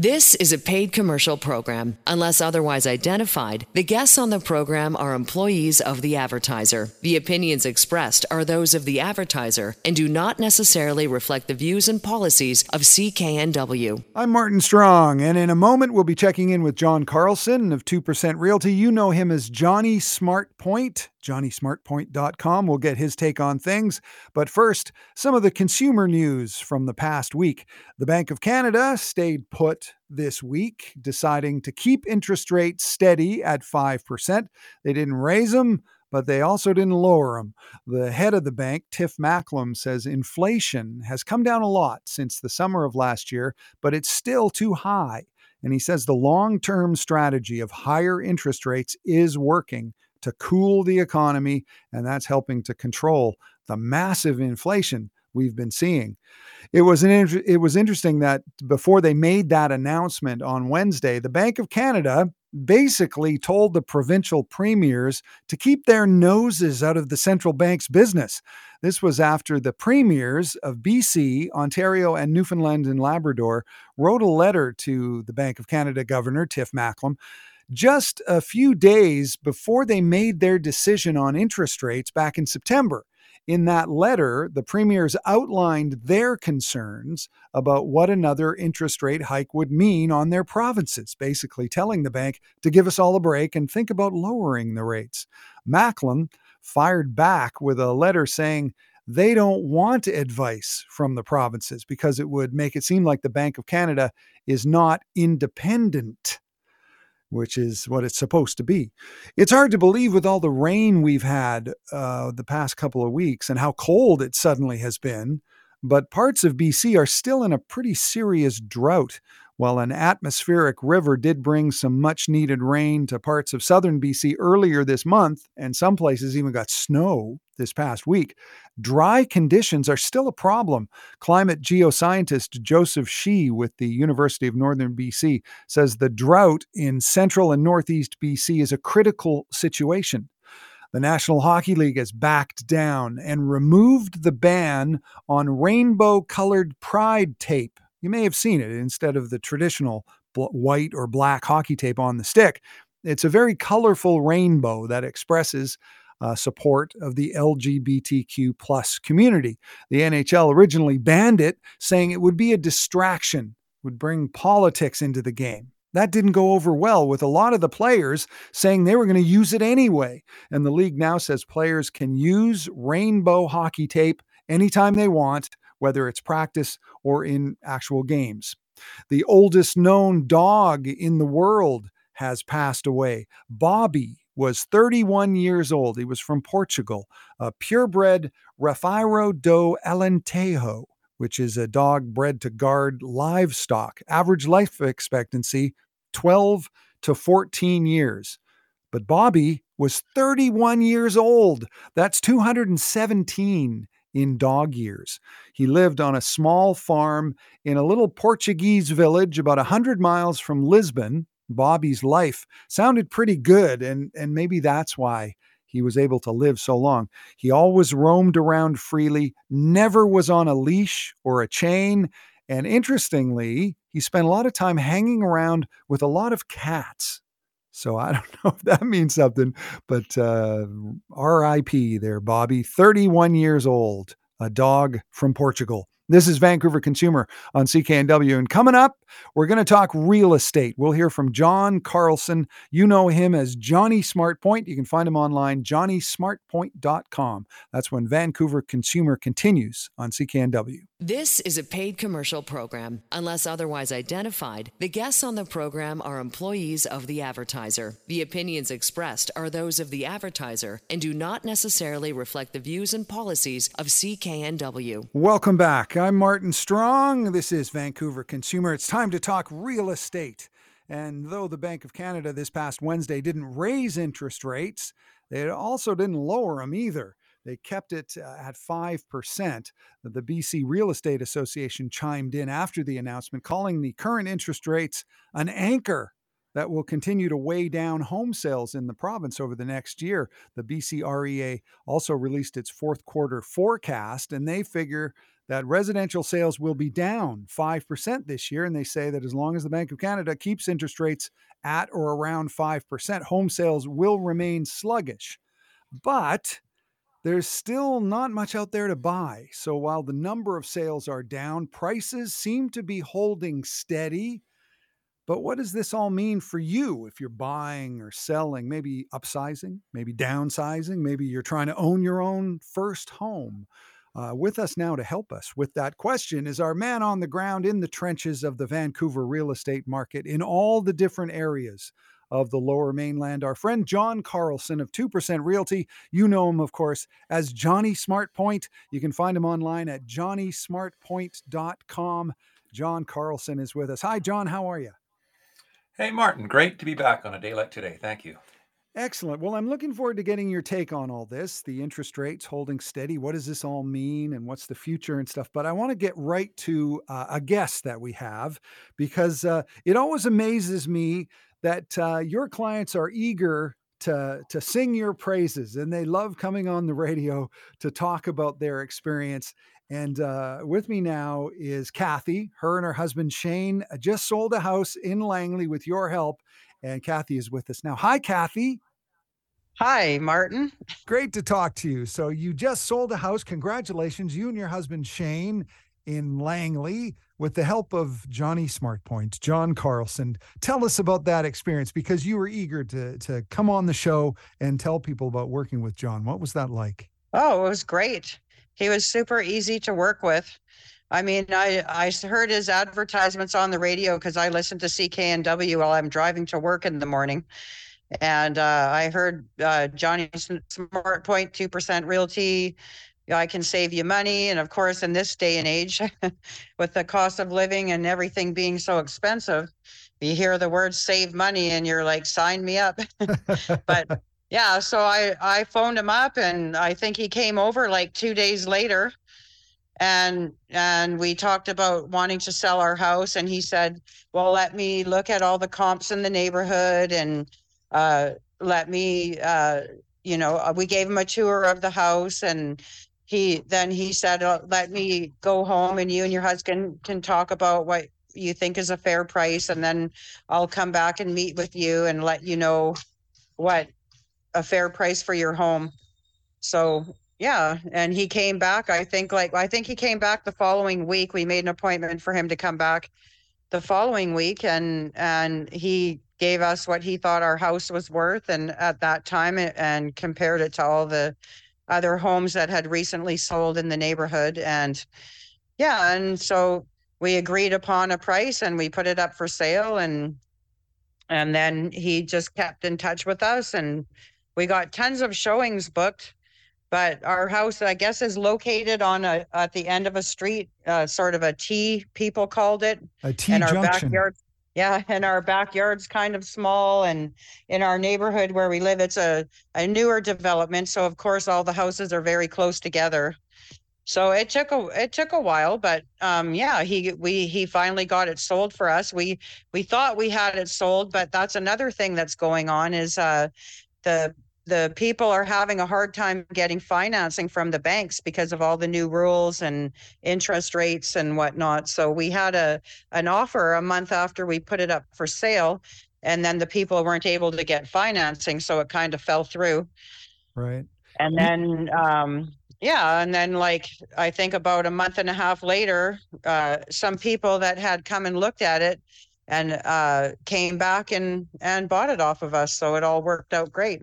This is a paid commercial program. Unless otherwise identified, the guests on the program are employees of the advertiser. The opinions expressed are those of the advertiser and do not necessarily reflect the views and policies of CKNW. I'm Martin Strong, and in a moment we'll be checking in with John Carlson of 2% Realty. You know him as Johnny Smartpoint. JohnnySmartpoint.com. We'll get his take on things. But first, some of the consumer news from the past week. The Bank of Canada stayed put this week, deciding to keep interest rates steady at 5%. They didn't raise them, but they also didn't lower them. The head of the bank, Tiff Macklem, says inflation has come down a lot since the summer of last year, but it's still too high. And he says the long term strategy of higher interest rates is working to cool the economy, and that's helping to control the massive inflation we've been seeing. It was an it was interesting that before they made that announcement on Wednesday, the Bank of Canada basically told the provincial premiers to keep their noses out of the central bank's business. This was after the premiers of BC, Ontario, and Newfoundland and Labrador wrote a letter to the Bank of Canada governor, Tiff Macklem, just a few days before they made their decision on interest rates back in September. In that letter, the premiers outlined their concerns about what another interest rate hike would mean on their provinces, basically telling the bank to give us all a break and think about lowering the rates. Macklem fired back with a letter saying they don't want advice from the provinces because it would make it seem like the Bank of Canada is not independent which is what it's supposed to be. It's hard to believe with all the rain we've had uh, the past couple of weeks and how cold it suddenly has been, but parts of BC are still in a pretty serious drought. While an atmospheric river did bring some much needed rain to parts of southern BC earlier this month, and some places even got snow this past week, dry conditions are still a problem. Climate geoscientist Joseph Shea with the University of Northern BC says the drought in central and northeast BC is a critical situation. The National Hockey League has backed down and removed the ban on rainbow colored pride tape you may have seen it instead of the traditional white or black hockey tape on the stick. It's a very colorful rainbow that expresses uh, support of the LGBTQ plus community. The NHL originally banned it, saying it would be a distraction, would bring politics into the game. That didn't go over well with a lot of the players saying they were going to use it anyway. And the league now says players can use rainbow hockey tape anytime they want whether it's practice or in actual games. The oldest known dog in the world has passed away. Bobby was 31 years old. He was from Portugal, a purebred Rafeiro do Alentejo, which is a dog bred to guard livestock. Average life expectancy 12 to 14 years. But Bobby was 31 years old. That's 217 in dog years. He lived on a small farm in a little Portuguese village about 100 miles from Lisbon. Bobby's life sounded pretty good, and, and maybe that's why he was able to live so long. He always roamed around freely, never was on a leash or a chain. And interestingly, he spent a lot of time hanging around with a lot of cats. So I don't know if that means something, but uh, RIP there, Bobby, 31 years old, a dog from Portugal. This is Vancouver Consumer on CKNW. And coming up, we're going to talk real estate. We'll hear from John Carlson. You know him as Johnny Smartpoint. You can find him online, johnnysmartpoint.com. That's when Vancouver Consumer continues on CKNW. This is a paid commercial program. Unless otherwise identified, the guests on the program are employees of the advertiser. The opinions expressed are those of the advertiser and do not necessarily reflect the views and policies of CKNW. Welcome back. I'm Martin Strong. This is Vancouver Consumer. It's time to talk real estate. And though the Bank of Canada this past Wednesday didn't raise interest rates, they also didn't lower them either. They kept it uh, at 5%. The BC Real Estate Association chimed in after the announcement, calling the current interest rates an anchor that will continue to weigh down home sales in the province over the next year. The BCREA also released its fourth quarter forecast, and they figure that residential sales will be down 5% this year. And they say that as long as the Bank of Canada keeps interest rates at or around 5%, home sales will remain sluggish. But there's still not much out there to buy. So while the number of sales are down, prices seem to be holding steady. But what does this all mean for you if you're buying or selling, maybe upsizing, maybe downsizing, maybe you're trying to own your own first home? Uh, with us now to help us with that question is our man on the ground in the trenches of the Vancouver real estate market in all the different areas of the lower mainland, our friend John Carlson of 2% Realty. You know him, of course, as Johnny Smartpoint. You can find him online at johnnysmartpoint.com. John Carlson is with us. Hi, John. How are you? Hey, Martin. Great to be back on a day like today. Thank you. Excellent. Well, I'm looking forward to getting your take on all this the interest rates holding steady. What does this all mean and what's the future and stuff? But I want to get right to uh, a guest that we have because uh, it always amazes me that uh, your clients are eager to to sing your praises and they love coming on the radio to talk about their experience and uh, with me now is kathy her and her husband shane uh, just sold a house in langley with your help and kathy is with us now hi kathy Hi, Martin. Great to talk to you. So, you just sold a house. Congratulations, you and your husband Shane in Langley with the help of Johnny Smartpoint, John Carlson. Tell us about that experience because you were eager to to come on the show and tell people about working with John. What was that like? Oh, it was great. He was super easy to work with. I mean, I I heard his advertisements on the radio because I listen to CKNW while I'm driving to work in the morning. And uh, I heard uh, Johnny Smartpoint, 2% Realty, I can save you money. And of course, in this day and age, with the cost of living and everything being so expensive, you hear the word save money and you're like, sign me up. but yeah, so I, I phoned him up and I think he came over like two days later and and we talked about wanting to sell our house and he said well let me look at all the comps in the neighborhood and uh, let me uh, you know uh, we gave him a tour of the house and he then he said, uh, "Let me go home, and you and your husband can talk about what you think is a fair price, and then I'll come back and meet with you and let you know what a fair price for your home." So yeah, and he came back. I think like I think he came back the following week. We made an appointment for him to come back the following week, and and he gave us what he thought our house was worth, and at that time, and compared it to all the other homes that had recently sold in the neighborhood. And yeah, and so we agreed upon a price and we put it up for sale and and then he just kept in touch with us and we got tons of showings booked but our house i guess is located on a at the end of a street uh, sort of a t people called it a t and our junction. backyard yeah, and our backyard's kind of small, and in our neighborhood where we live, it's a, a newer development. So of course, all the houses are very close together. So it took a it took a while, but um, yeah, he we he finally got it sold for us. We we thought we had it sold, but that's another thing that's going on is uh, the the people are having a hard time getting financing from the banks because of all the new rules and interest rates and whatnot. So we had a an offer a month after we put it up for sale, and then the people weren't able to get financing, so it kind of fell through. Right. And then um, yeah, and then like I think about a month and a half later, uh, some people that had come and looked at it and uh, came back and and bought it off of us. So it all worked out great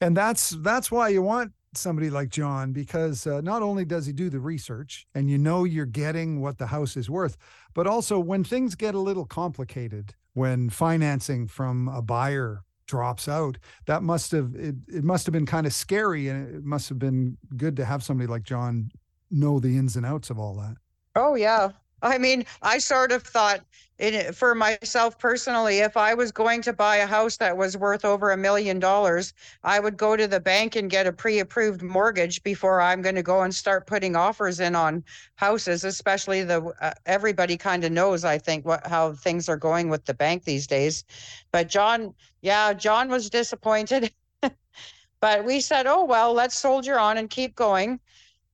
and that's that's why you want somebody like John because uh, not only does he do the research and you know you're getting what the house is worth, but also when things get a little complicated, when financing from a buyer drops out, that must have it, it must have been kind of scary and it must have been good to have somebody like John know the ins and outs of all that. Oh yeah. I mean, I sort of thought it, for myself personally, if I was going to buy a house that was worth over a million dollars, I would go to the bank and get a pre-approved mortgage before I'm going to go and start putting offers in on houses. Especially the uh, everybody kind of knows, I think, what how things are going with the bank these days. But John, yeah, John was disappointed, but we said, oh well, let's soldier on and keep going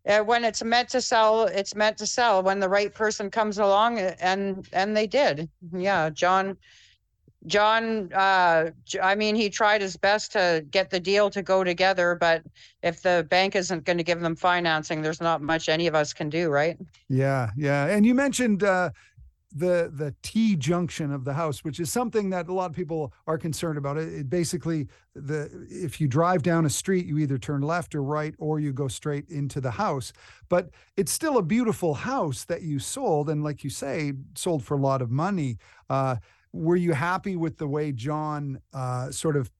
uh, when it's meant to sell, it's meant to sell when the right person comes along uh, and, and they did. Yeah, John, John, uh, I mean, he tried his best to get the deal to go together, but if the bank isn't going to give them financing, there's not much any of us can do, right? Yeah, yeah. And you mentioned uh, the the T junction of the house, which is something that a lot of people are concerned about. It, it basically the if you drive down a street, you either turn left or right, or you go straight into the house. But it's still a beautiful house that you sold, and like you say, sold for a lot of money. Uh, were you happy with the way John uh, sort of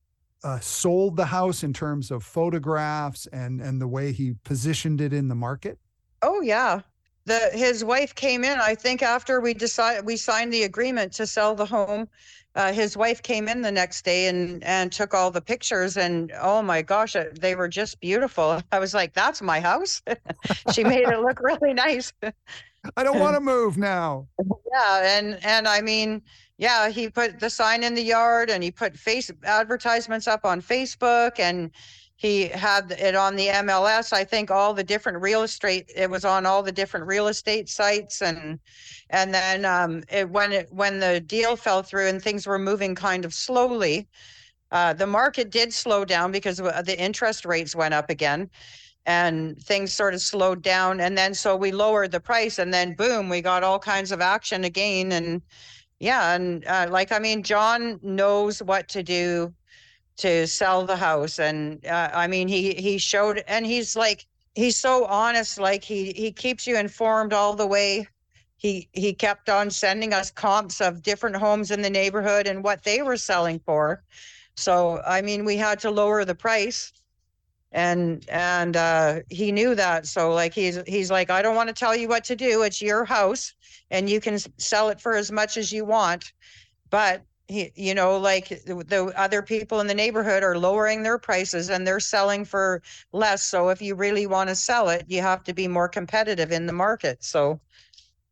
uh, sold the house in terms of photographs and and the way he positioned it in the market? Oh yeah. The his wife came in, I think after we decided we signed the agreement to sell the home. Uh, his wife came in the next day and and took all the pictures and oh my gosh, uh, they were just beautiful. I was like, that's my house. she made it look really nice. I don't want to move now. Yeah, and and I mean, yeah, he put the sign in the yard and he put face advertisements up on Facebook and he had it on the MLS. I think all the different real estate it was on all the different real estate sites and and then um it when it when the deal fell through and things were moving kind of slowly, uh the market did slow down because the interest rates went up again and things sort of slowed down and then so we lowered the price and then boom we got all kinds of action again and yeah and uh, like i mean john knows what to do to sell the house and uh, i mean he he showed and he's like he's so honest like he he keeps you informed all the way. He he kept on sending us comps of different homes in the neighborhood and what they were selling for. So i mean we had to lower the price. And and uh he knew that so like he's he's like i don't want to tell you what to do. It's your house and you can sell it for as much as you want. But he you know like the, the other people in the neighborhood are lowering their prices and they're selling for less so if you really want to sell it you have to be more competitive in the market so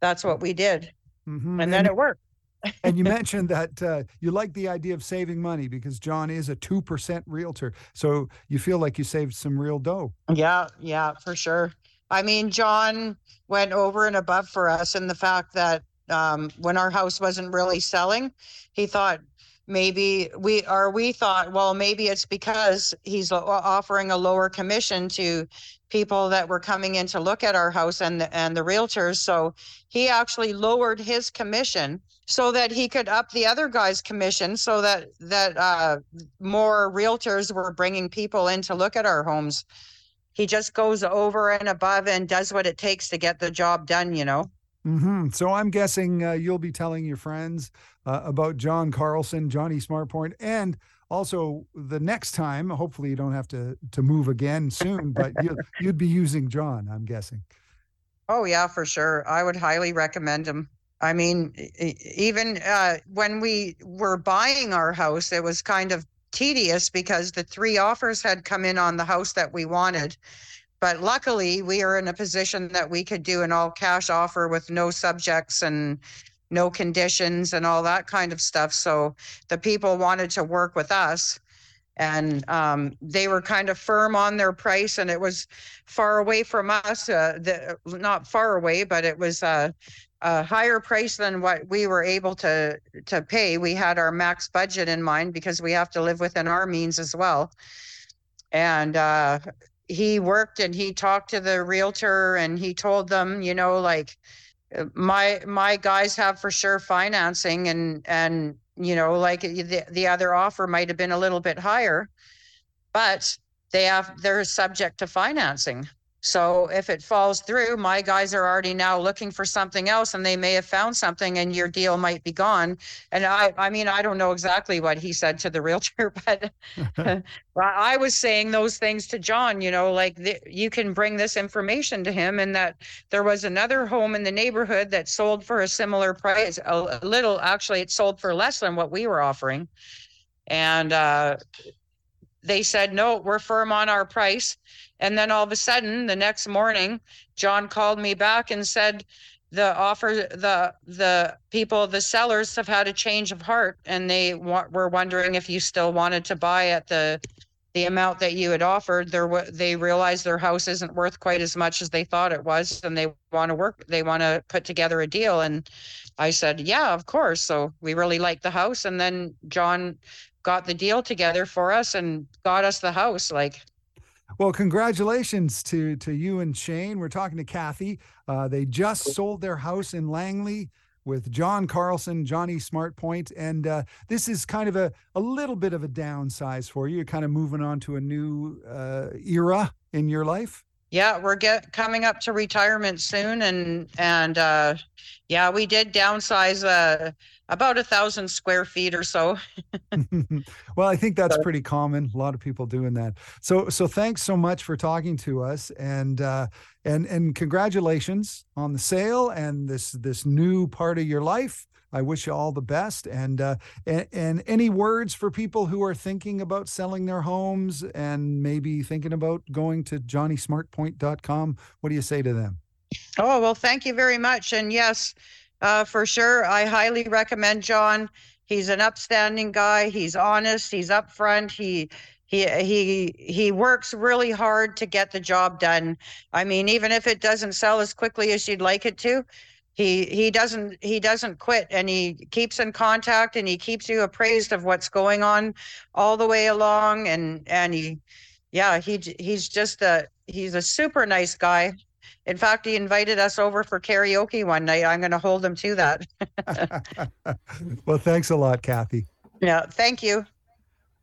that's what we did Mhm. and then it worked and you mentioned that uh, you like the idea of saving money because John is a 2% realtor. So you feel like you saved some real dough. Yeah, yeah, for sure. I mean, John went over and above for us in the fact that um, when our house wasn't really selling, he thought maybe we or we thought, well, maybe it's because he's offering a lower commission to people that were coming in to look at our house and the, and the realtors. So he actually lowered his commission so that he could up the other guy's commission so that that uh, more realtors were bringing people in to look at our homes he just goes over and above and does what it takes to get the job done you know hmm So I'm guessing uh, you'll be telling your friends uh, about John Carlson, Johnny Smartpoint, and also the next time, hopefully you don't have to to move again soon, but you, you'd be using John, I'm guessing. oh yeah for sure. I would highly recommend him. I mean even uh, when we were buying our house it was kind of tedious because the three offers had come in on the house that we wanted but luckily we are in a position that we could do an all cash offer with no subjects and no conditions and all that kind of stuff. So the people wanted to work with us and um, they were kind of firm on their price and it was far away from us uh, the, not far away but it was uh, a higher price than what we were able to to pay. We had our max budget in mind because we have to live within our means as well. And uh, he worked and he talked to the realtor and he told them you know like uh, my my guys have for sure financing and and you know like the, the other offer might have been a little bit higher but they have they're subject to financing so if it falls through my guys are already now looking for something else and they may have found something and your deal might be gone and i i mean i don't know exactly what he said to the realtor but I was saying those things to John, you know, like the, you can bring this information to him, and that there was another home in the neighborhood that sold for a similar price, a, a little actually, it sold for less than what we were offering. And uh, they said, no, we're firm on our price. And then all of a sudden, the next morning, John called me back and said, the offer the the people the sellers have had a change of heart and they wa- were wondering if you still wanted to buy at the the amount that you had offered, there they realized their house isn't worth quite as much as they thought it was, and they want to work, they want to put together a deal. And I said, yeah, of course. So we really liked the house, and then John got the deal together for us and got us the house. Like, Well, congratulations to to you and Shane. We're talking to Kathy. Uh, they just sold their house in Langley with John Carlson, Johnny Smartpoint, and uh, this is kind of a a little bit of a downsize for you. You're kind of moving on to a new uh, era in your life. yeah, we're get coming up to retirement soon, and and uh, yeah, we did downsize uh, about a thousand square feet or so. well, I think that's pretty common. A lot of people doing that. So, so thanks so much for talking to us, and uh, and and congratulations on the sale and this this new part of your life. I wish you all the best. And uh, and, and any words for people who are thinking about selling their homes and maybe thinking about going to johnnysmartpoint.com. What do you say to them? Oh, well, thank you very much. And yes, uh, for sure, I highly recommend John. He's an upstanding guy. He's honest. He's upfront. He he he he works really hard to get the job done. I mean, even if it doesn't sell as quickly as you'd like it to, he he doesn't he doesn't quit and he keeps in contact and he keeps you appraised of what's going on all the way along and and he yeah, he he's just a he's a super nice guy. In fact, he invited us over for karaoke one night. I'm going to hold him to that. well, thanks a lot, Kathy. Yeah, thank you.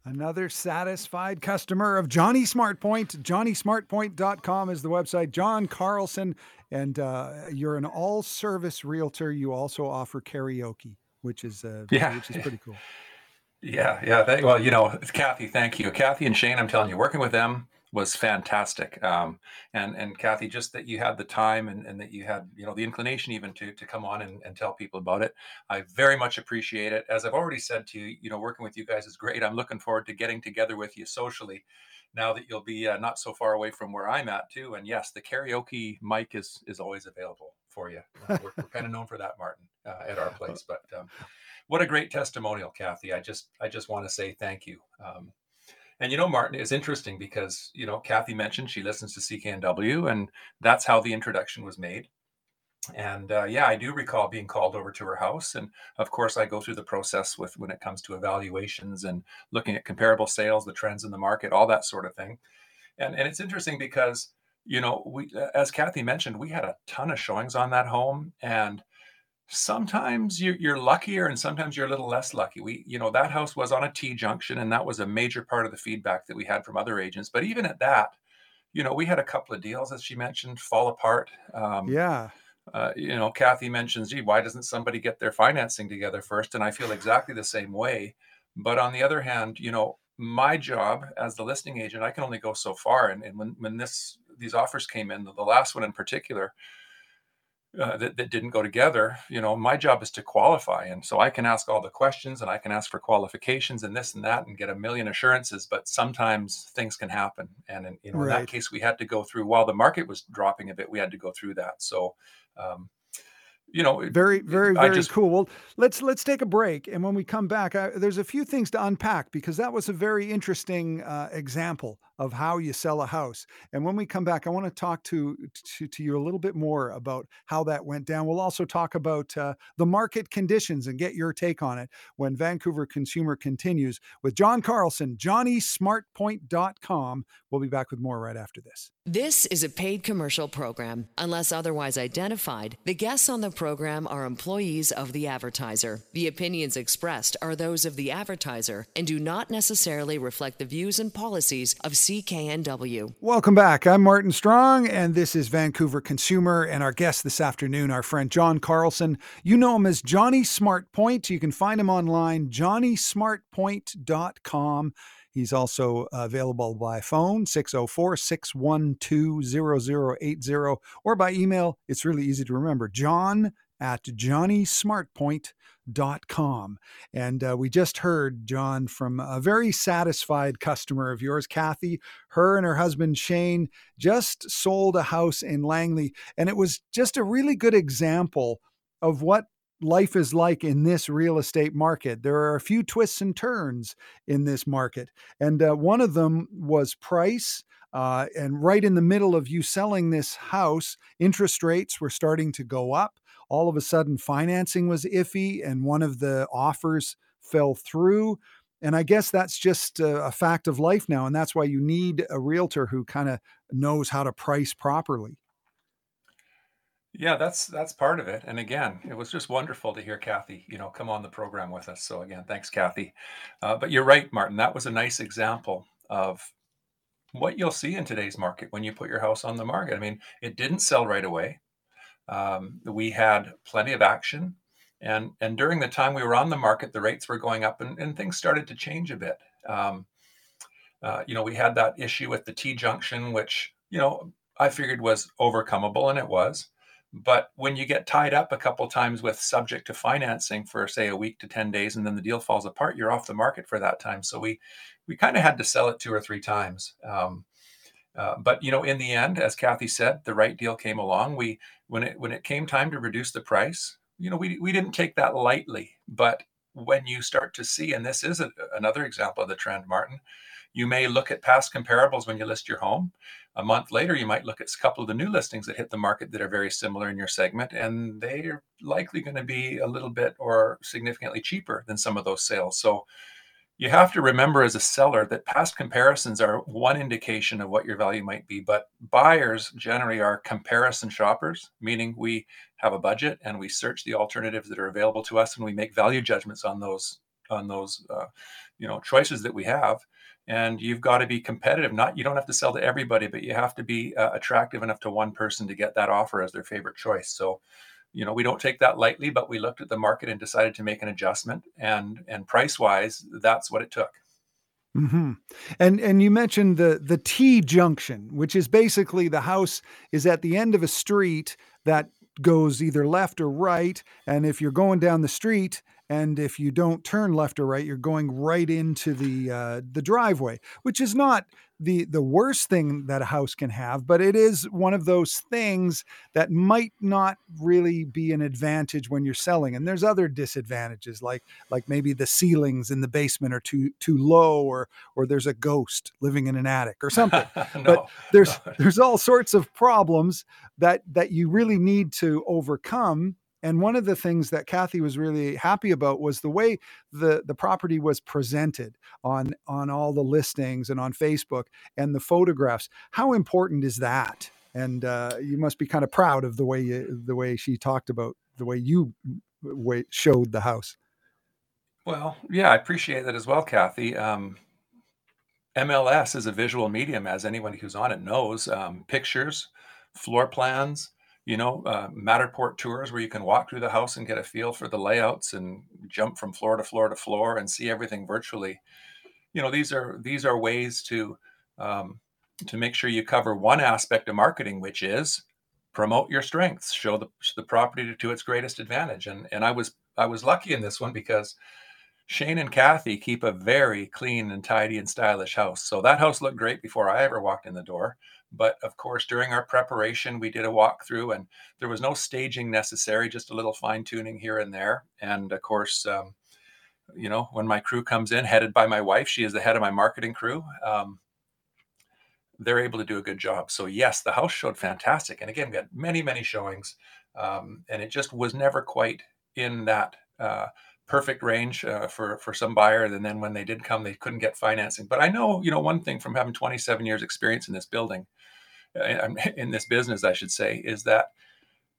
Another satisfied customer of Johnny Smartpoint. JohnnySmartpoint.com is the website. John Carlson, and uh, you're an all-service realtor. You also offer karaoke, which is uh, Yeah. which is pretty cool. Yeah, yeah. Thank, well, you know, Kathy, thank you. Kathy and Shane, I'm telling you, working with them was fantastic. Um, and and Kathy, just that you had the time and, and that you had, you know, the inclination even to to come on and, and tell people about it. I very much appreciate it. As I've already said to you, you know, working with you guys is great. I'm looking forward to getting together with you socially now that you'll be uh, not so far away from where I'm at too. And yes, the karaoke mic is is always available for you. Uh, we're we're kind of known for that, Martin, uh, at our place. But um, what a great testimonial, Kathy. I just I just want to say thank you. Um, and you know, Martin is interesting because you know Kathy mentioned she listens to CKNW, and that's how the introduction was made. And uh, yeah, I do recall being called over to her house, and of course, I go through the process with when it comes to evaluations and looking at comparable sales, the trends in the market, all that sort of thing. And and it's interesting because you know we, as Kathy mentioned, we had a ton of showings on that home, and sometimes you're, you're luckier and sometimes you're a little less lucky. We you know that house was on a t junction and that was a major part of the feedback that we had from other agents. But even at that you know we had a couple of deals as she mentioned fall apart. Um, Yeah. uh, you know kathy mentions gee why doesn't somebody get their financing together first? And i feel exactly the same way. But on the other hand you know my job as the listing agent i can only go so far. And, and when, when this these offers came in the, the last one in particular uh, that, that didn't go together you know my job is to qualify and so i can ask all the questions and i can ask for qualifications and this and that and get a million assurances but sometimes things can happen and in, you know in that case we had to go through while the market was dropping a bit we had to go through that so um, you know Very, very, very just- cool. Well, let's let's take a break, and when we come back, I, there's a few things to unpack because that was a very interesting uh, example of how you sell a house. And when we come back, I want to talk to, to to you a little bit more about how that went down. We'll also talk about uh, the market conditions and get your take on it when Vancouver Consumer continues with John Carlson, JohnnySmartPoint.com. We'll be back with more right after this. This is a paid commercial program. Unless otherwise identified, the guests on the program are employees of the advertiser. The opinions expressed are those of the advertiser and do not necessarily reflect the views and policies of CKNW. Welcome back. I'm Martin Strong, and this is Vancouver Consumer. And our guest this afternoon, our friend John Carlson. You know him as Johnny Smartpoint. You can find him online, johnnysmartpoint.com. He's also available by phone, 604 612 0080, or by email. It's really easy to remember, john at johnnysmartpoint.com. And uh, we just heard, John, from a very satisfied customer of yours, Kathy. Her and her husband, Shane, just sold a house in Langley. And it was just a really good example of what life is like in this real estate market. There are a few twists and turns in this market. And uh, one of them was price. Uh, and right in the middle of you selling this house, interest rates were starting to go up. All of a sudden, financing was iffy, and one of the offers fell through. And I guess that's just a, a fact of life now. And that's why you need a realtor who kind of knows how to price properly. Yeah, that's that's part of it. And again, it was just wonderful to hear Kathy, you know, come on the program with us. So again, thanks, Kathy. Uh, but you're right, Martin. That was a nice example of what you'll see in today's market when you put your house on the market. I mean, it didn't sell right away. Um, we had plenty of action, and and during the time we were on the market, the rates were going up, and, and things started to change a bit. Um, uh, you know, we had that issue with the T junction, which you know I figured was overcomable, and it was. But when you get tied up a couple times with subject to financing for say a week to 10 days and then the deal falls apart, you're off the market for that time. So we we kind of had to sell it two or three times. Um, uh, but you know, in the end, as Kathy said, the right deal came along. We when it when it came time to reduce the price, you know, we we didn't take that lightly. But when you start to see, and this is a, another example of the trend, Martin, you may look at past comparables when you list your home a month later, you might look at a couple of the new listings that hit the market that are very similar in your segment, and they're likely going to be a little bit or significantly cheaper than some of those sales. So you have to remember as a seller that past comparisons are one indication of what your value might be, but buyers generally are comparison shoppers, meaning we have a budget and we search the alternatives that are available to us and we make value judgments on those on those uh, you know choices that we have. And you've got to be competitive not you don't have to sell to everybody but you have to be uh, attractive enough to one person to get that offer as their favorite choice. So you know we don't take that lightly but we looked at the market and decided to make an adjustment and and price wise that's what it took Mm-hmm. And and you mentioned the the T junction, which is basically the house is at the end of a street that goes either left or right. And if you're going down the street and if you don't turn left or right, you're going right into the uh, the driveway, which is not the the worst thing that a house can have, but it is one of those things that might not really be an advantage when you're selling. And there's other disadvantages, like like maybe the ceilings in the basement are too too low, or or there's a ghost living in an attic or something. no, but there's no. there's all sorts of problems that that you really need to overcome and one of the things that Kathy was really happy about was the way the, the property was presented on, on all the listings and on Facebook and the photographs. How important is that? And uh, you must be kind of proud of the way you, the way she talked about the way you way, showed the house. Well, yeah, I appreciate that as well, Kathy. Um, MLS is a visual medium, as anyone who's on it knows. Um, pictures, floor plans, you know, uh, Matterport tours where you can walk through the house and get a feel for the layouts and jump from floor to floor to floor and see everything virtually. You know, these are these are ways to um, to make sure you cover one aspect of marketing, which is promote your strengths, show the the property to, to its greatest advantage. And and I was I was lucky in this one because Shane and Kathy keep a very clean and tidy and stylish house. So that house looked great before I ever walked in the door. But of course, during our preparation, we did a walkthrough and there was no staging necessary, just a little fine tuning here and there. And of course, um, you know, when my crew comes in, headed by my wife, she is the head of my marketing crew. Um, they're able to do a good job. So yes, the house showed fantastic. And again, we had many, many showings, um, and it just was never quite in that uh, perfect range uh, for for some buyer. And then when they did come, they couldn't get financing. But I know, you know, one thing from having 27 years experience in this building in this business, I should say, is that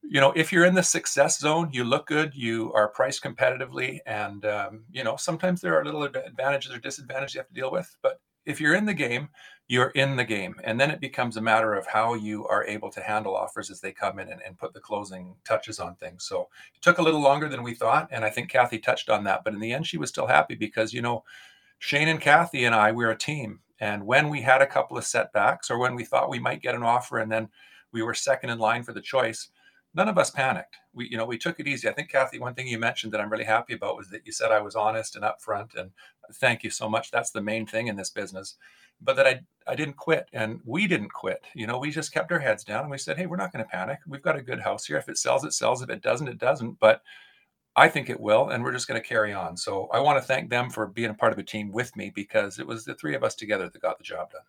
you know if you're in the success zone, you look good, you are priced competitively, and um, you know sometimes there are little advantages or disadvantages you have to deal with. But if you're in the game, you're in the game, and then it becomes a matter of how you are able to handle offers as they come in and, and put the closing touches on things. So it took a little longer than we thought, and I think Kathy touched on that. But in the end, she was still happy because you know Shane and Kathy and I, we're a team. And when we had a couple of setbacks or when we thought we might get an offer and then we were second in line for the choice, none of us panicked. We, you know, we took it easy. I think Kathy, one thing you mentioned that I'm really happy about was that you said I was honest and upfront, and thank you so much. That's the main thing in this business. But that I, I didn't quit, and we didn't quit. You know, we just kept our heads down and we said, hey, we're not going to panic. We've got a good house here. If it sells, it sells. If it doesn't, it doesn't. But I think it will, and we're just going to carry on. So I want to thank them for being a part of a team with me because it was the three of us together that got the job done.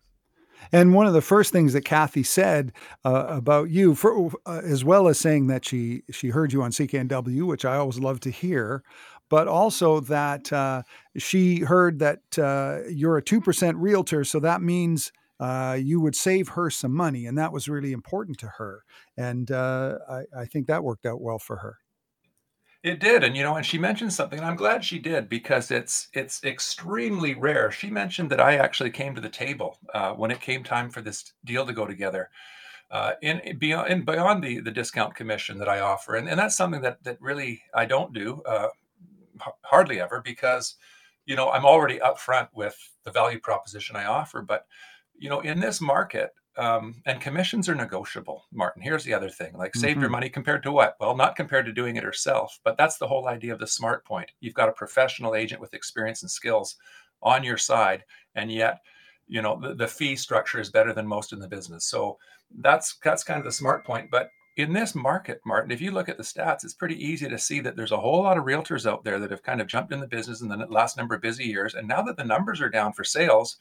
And one of the first things that Kathy said uh, about you, for, uh, as well as saying that she she heard you on CKNW, which I always love to hear, but also that uh, she heard that uh, you're a two percent realtor, so that means uh, you would save her some money, and that was really important to her. And uh, I, I think that worked out well for her. It did, and you know, and she mentioned something, and I'm glad she did because it's it's extremely rare. She mentioned that I actually came to the table uh, when it came time for this deal to go together, uh, in, beyond and beyond the the discount commission that I offer, and and that's something that that really I don't do uh, hardly ever because, you know, I'm already upfront with the value proposition I offer, but you know, in this market, um, and commissions are negotiable martin. Here's the other thing like save mm-hmm. your money compared to what? Well not compared to doing it herself but that's the whole idea of the smart point. You've got a professional agent with experience and skills on your side and yet you know the, the fee structure is better than most in the business. So that's that's kind of the smart point. But in this market martin if you look at the stats it's pretty easy to see that there's a whole lot of realtors out there that have kind of jumped in the business in the last number of busy years. And now that the numbers are down for sales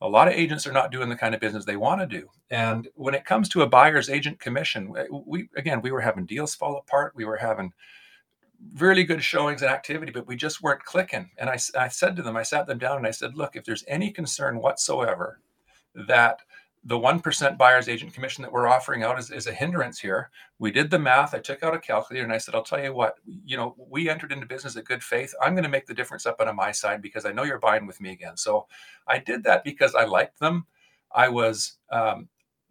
a lot of agents are not doing the kind of business they want to do. And when it comes to a buyer's agent commission we again we were having deals fall apart. We were having really good showings and activity but we just weren't clicking. And I, I said to them i sat them down and i said look if there's any concern whatsoever that the 1% buyer's agent commission that we're offering out is, is a hindrance here. We did the math. I took out a calculator and I said, I'll tell you what, you know, we entered into business at good faith. I'm going to make the difference up on my side because I know you're buying with me again. So I did that because I liked them. I was um,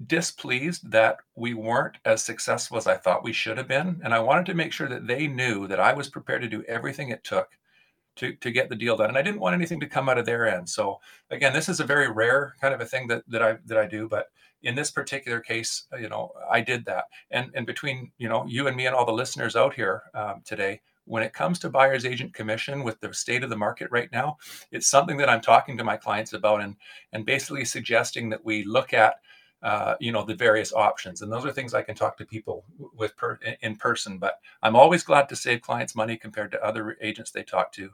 displeased that we weren't as successful as I thought we should have been. And I wanted to make sure that they knew that I was prepared to do everything it took to, to get the deal done. And I didn't want anything to come out of their end. So again, this is a very rare kind of a thing that, that I that I do. But in this particular case, uh, you know, I did that. And and between you know you and me and all the listeners out here um, today, when it comes to buyer's agent commission with the state of the market right now, it's something that I'm talking to my clients about and and basically suggesting that we look at uh, you know the various options and those are things i can talk to people with per, in person but i'm always glad to save clients money compared to other agents they talk to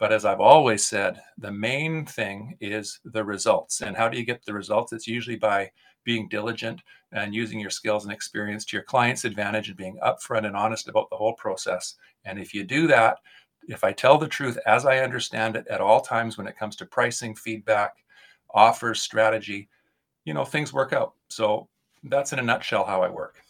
but as I've always said, the main thing is the results. And how do you get the results? It's usually by being diligent and using your skills and experience to your client's advantage and being upfront and honest about the whole process. And if you do that, if I tell the truth as I understand it at all times when it comes to pricing, feedback, offers, strategy, you know, things work out. So that's in a nutshell how I work.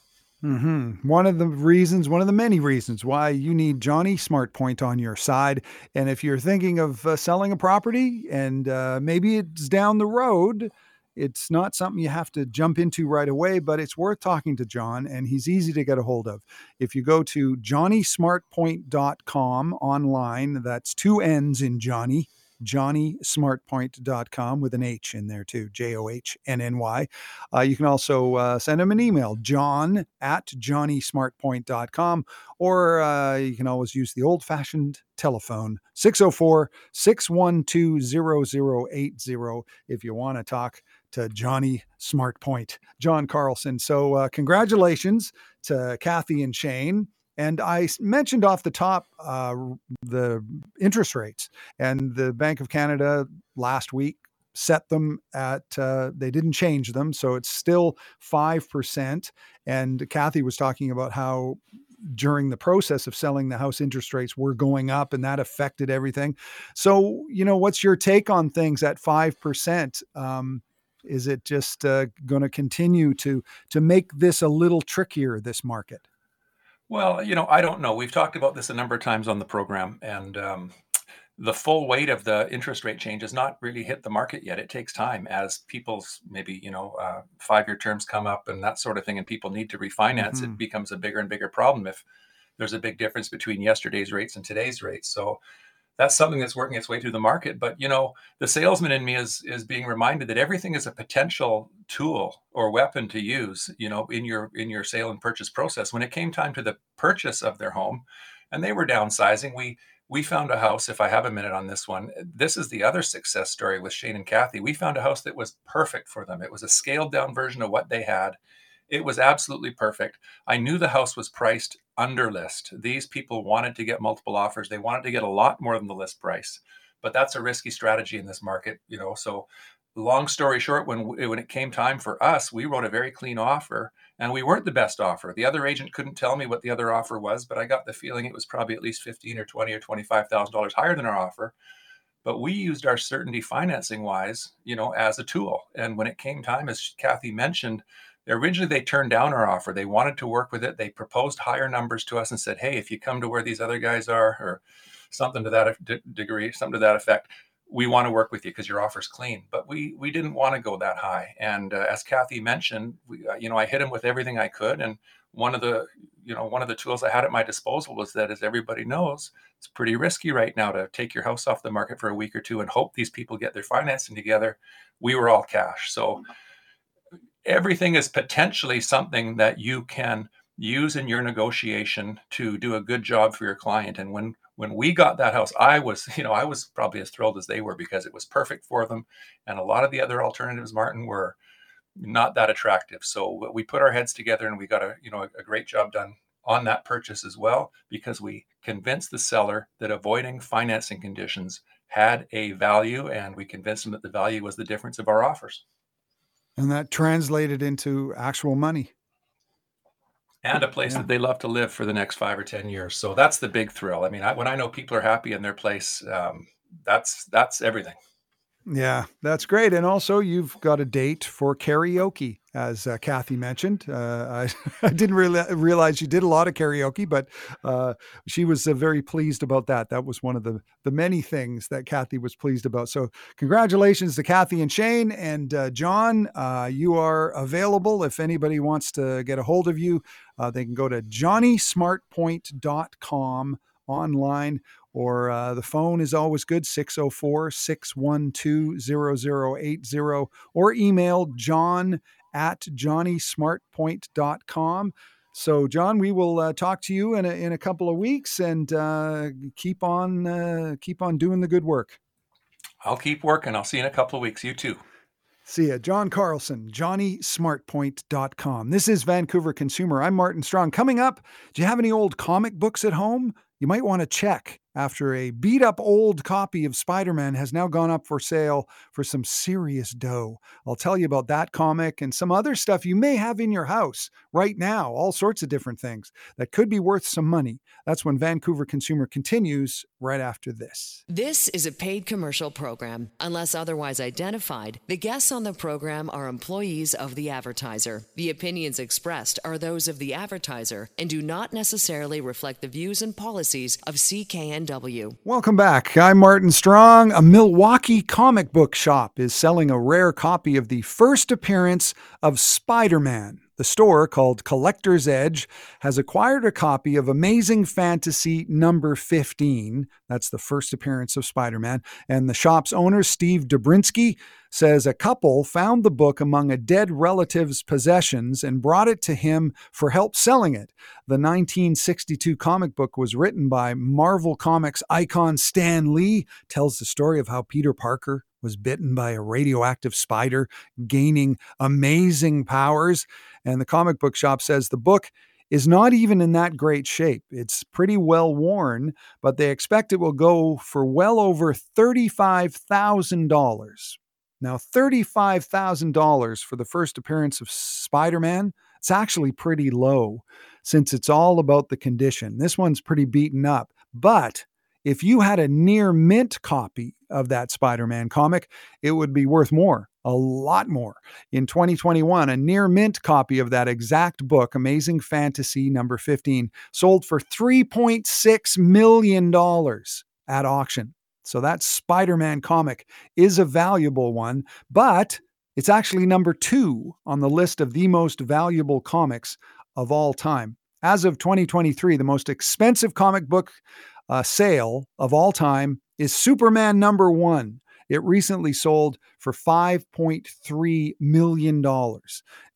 Mm-hmm. One of the reasons, one of the many reasons why you need Johnny SmartPoint on your side. And if you're thinking of uh, selling a property and uh, maybe it's down the road, it's not something you have to jump into right away, but it's worth talking to John, and he's easy to get a hold of. If you go to johnnysmartpoint.com online, that's two N's in Johnny, johnnysmartpoint.com with an H in there too, J O H N N Y. Uh, you can also uh, send him an email, john at johnnysmartpoint.com, or uh, you can always use the old fashioned telephone, 604 612 0080, if you want to talk to Johnny Smartpoint, John Carlson. So, uh, congratulations to Kathy and Shane. And I mentioned off the top uh, the interest rates, and the Bank of Canada last week set them at uh, they didn't change them so it's still 5% and kathy was talking about how during the process of selling the house interest rates were going up and that affected everything. So you know what's your take on things at 5% um, is it just uh, going to continue to to make this a little trickier this market well, you know, I don't know. We've talked about this a number of times on the program, and um, the full weight of the interest rate change has not really hit the market yet. It takes time as people's maybe you know uh, five-year terms come up and that sort of thing, and people need to refinance. Mm-hmm. It becomes a bigger and bigger problem if there's a big difference between yesterday's rates and today's rates. So that's something that's working its way through the market. But you know, the salesman in me is is being reminded that everything is a potential tool or weapon to use. You know, in your in your sale and purchase process. When it came time to the purchase of their home, and they were downsizing, we we found a house. If I have a minute on this one, this is the other success story with Shane and Kathy. We found a house that was perfect for them. It was a scaled down version of what they had. It was absolutely perfect. I knew the house was priced under list. These people wanted to get multiple offers. They wanted to get a lot more than the list price. But that's a risky strategy in this market, you know. So long story short, when when it came time for us, we wrote a very clean offer, and we weren't the best offer. The other agent couldn't tell me what the other offer was, but I got the feeling it was probably at least fifteen or twenty or twenty five thousand dollars higher than our offer. But we used our certainty financing wise, you know, as a tool. And when it came time, as Kathy mentioned, originally they turned down our offer. They wanted to work with it. They proposed higher numbers to us and said, "Hey, if you come to where these other guys are, or something to that degree, something to that effect." we want to work with you because your offer's clean. But we we didn't want to go that high. And uh, as Kathy mentioned, we, uh, you know, I hit him with everything I could. And one of the you know one of the tools I had at my disposal was that, as everybody knows, it's pretty risky right now to take your house off the market for a week or two and hope these people get their financing together. We were all cash, so everything is potentially something that you can use in your negotiation to do a good job for your client. And when when we got that house, I was, you know, I was probably as thrilled as they were because it was perfect for them. And a lot of the other alternatives, Martin, were not that attractive. So we put our heads together and we got a, you know, a, a great job done on that purchase as well because we convinced the seller that avoiding financing conditions had a value and we convinced them that the value was the difference of our offers. And that translated into actual money and a place yeah. that they love to live for the next five or ten years. So that's the big thrill. I mean, I, when I know people are happy in their place, um, that's that's everything. Yeah, that's great. And also, you've got a date for karaoke, as uh, Kathy mentioned. Uh, I, I didn't really realize you did a lot of karaoke, but uh, she was uh, very pleased about that. That was one of the the many things that Kathy was pleased about. So, congratulations to Kathy and Shane and uh, John. Uh, you are available if anybody wants to get a hold of you. they can go to johnnysmartpoint.com online or uh, the phone is always good 604 612 0080 or email john at johnnysmartpoint.com so john we will uh, talk to you in a, in a couple of weeks and uh, keep on uh, keep on doing the good work i'll keep working i'll see you in a couple of weeks you too See ya. John Carlson, JohnnySmartPoint.com. This is Vancouver Consumer. I'm Martin Strong. Coming up, do you have any old comic books at home? You might want to check after a beat up old copy of Spider Man has now gone up for sale for some serious dough. I'll tell you about that comic and some other stuff you may have in your house right now, all sorts of different things that could be worth some money. That's when Vancouver Consumer continues right after this. This is a paid commercial program. Unless otherwise identified, the guests on the program are employees of the advertiser. The opinions expressed are those of the advertiser and do not necessarily reflect the views and policies of CKN Welcome back. I'm Martin Strong. A Milwaukee comic book shop is selling a rare copy of the first appearance of Spider Man. The store, called Collector's Edge, has acquired a copy of Amazing Fantasy number 15. That's the first appearance of Spider Man. And the shop's owner, Steve Dobrinsky, says a couple found the book among a dead relative's possessions and brought it to him for help selling it. The 1962 comic book was written by Marvel Comics icon Stan Lee, tells the story of how Peter Parker was bitten by a radioactive spider, gaining amazing powers. And the comic book shop says the book is not even in that great shape. It's pretty well worn, but they expect it will go for well over $35,000. Now, $35,000 for the first appearance of Spider Man, it's actually pretty low since it's all about the condition. This one's pretty beaten up, but if you had a near mint copy of that Spider Man comic, it would be worth more, a lot more. In 2021, a near mint copy of that exact book, Amazing Fantasy number 15, sold for $3.6 million at auction. So that Spider Man comic is a valuable one, but it's actually number two on the list of the most valuable comics of all time. As of 2023, the most expensive comic book uh, sale of all time is Superman number one. It recently sold for $5.3 million.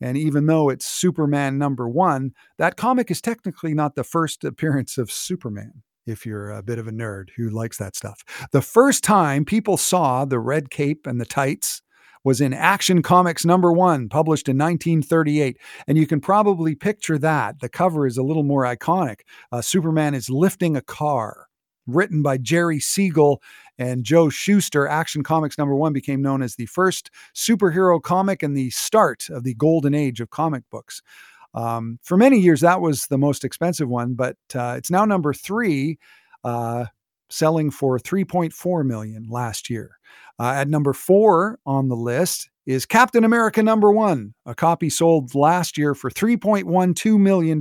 And even though it's Superman number one, that comic is technically not the first appearance of Superman if you're a bit of a nerd who likes that stuff. The first time people saw the red cape and the tights was in Action Comics number one, published in 1938. And you can probably picture that. The cover is a little more iconic. Uh, Superman is lifting a car. Written by Jerry Siegel and Joe Shuster, Action Comics number one became known as the first superhero comic and the start of the golden age of comic books. Um, for many years, that was the most expensive one, but uh, it's now number three, uh, selling for 3.4 million last year. Uh, at number four on the list is Captain America number one. A copy sold last year for $3.12 million.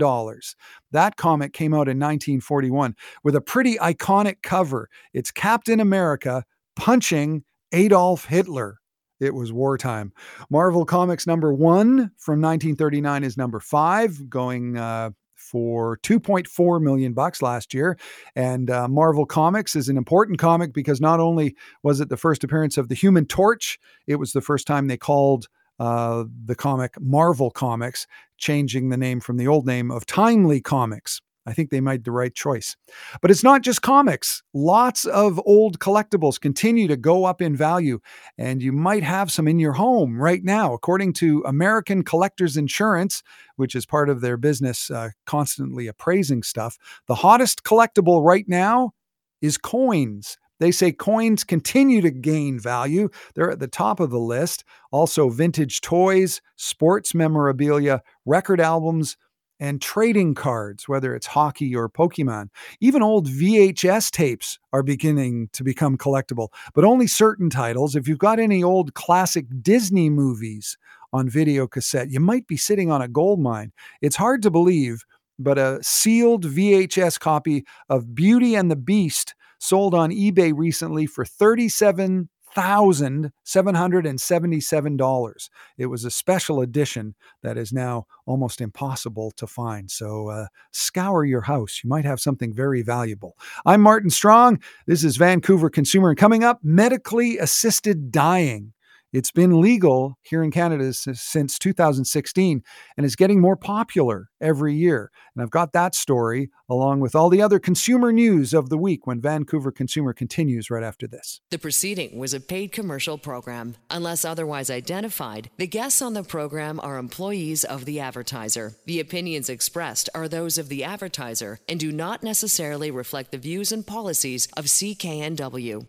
That comic came out in 1941 with a pretty iconic cover. It's Captain America punching Adolf Hitler. It was wartime. Marvel Comics number one from 1939 is number five, going uh, for 2.4 million bucks last year. And uh, Marvel Comics is an important comic because not only was it the first appearance of the Human Torch, it was the first time they called uh, the comic Marvel Comics, changing the name from the old name of Timely Comics. I think they made the right choice. But it's not just comics. Lots of old collectibles continue to go up in value, and you might have some in your home right now. According to American Collectors Insurance, which is part of their business uh, constantly appraising stuff, the hottest collectible right now is coins. They say coins continue to gain value. They're at the top of the list. Also, vintage toys, sports memorabilia, record albums, and trading cards, whether it's hockey or Pokemon. Even old VHS tapes are beginning to become collectible, but only certain titles. If you've got any old classic Disney movies on video cassette, you might be sitting on a gold mine. It's hard to believe, but a sealed VHS copy of Beauty and the Beast sold on eBay recently for 37 $1,777. It was a special edition that is now almost impossible to find. So uh, scour your house. You might have something very valuable. I'm Martin Strong. This is Vancouver Consumer. And coming up, medically assisted dying. It's been legal here in Canada since 2016 and is getting more popular every year. And I've got that story along with all the other consumer news of the week when Vancouver Consumer continues right after this. The proceeding was a paid commercial program. Unless otherwise identified, the guests on the program are employees of the advertiser. The opinions expressed are those of the advertiser and do not necessarily reflect the views and policies of CKNW.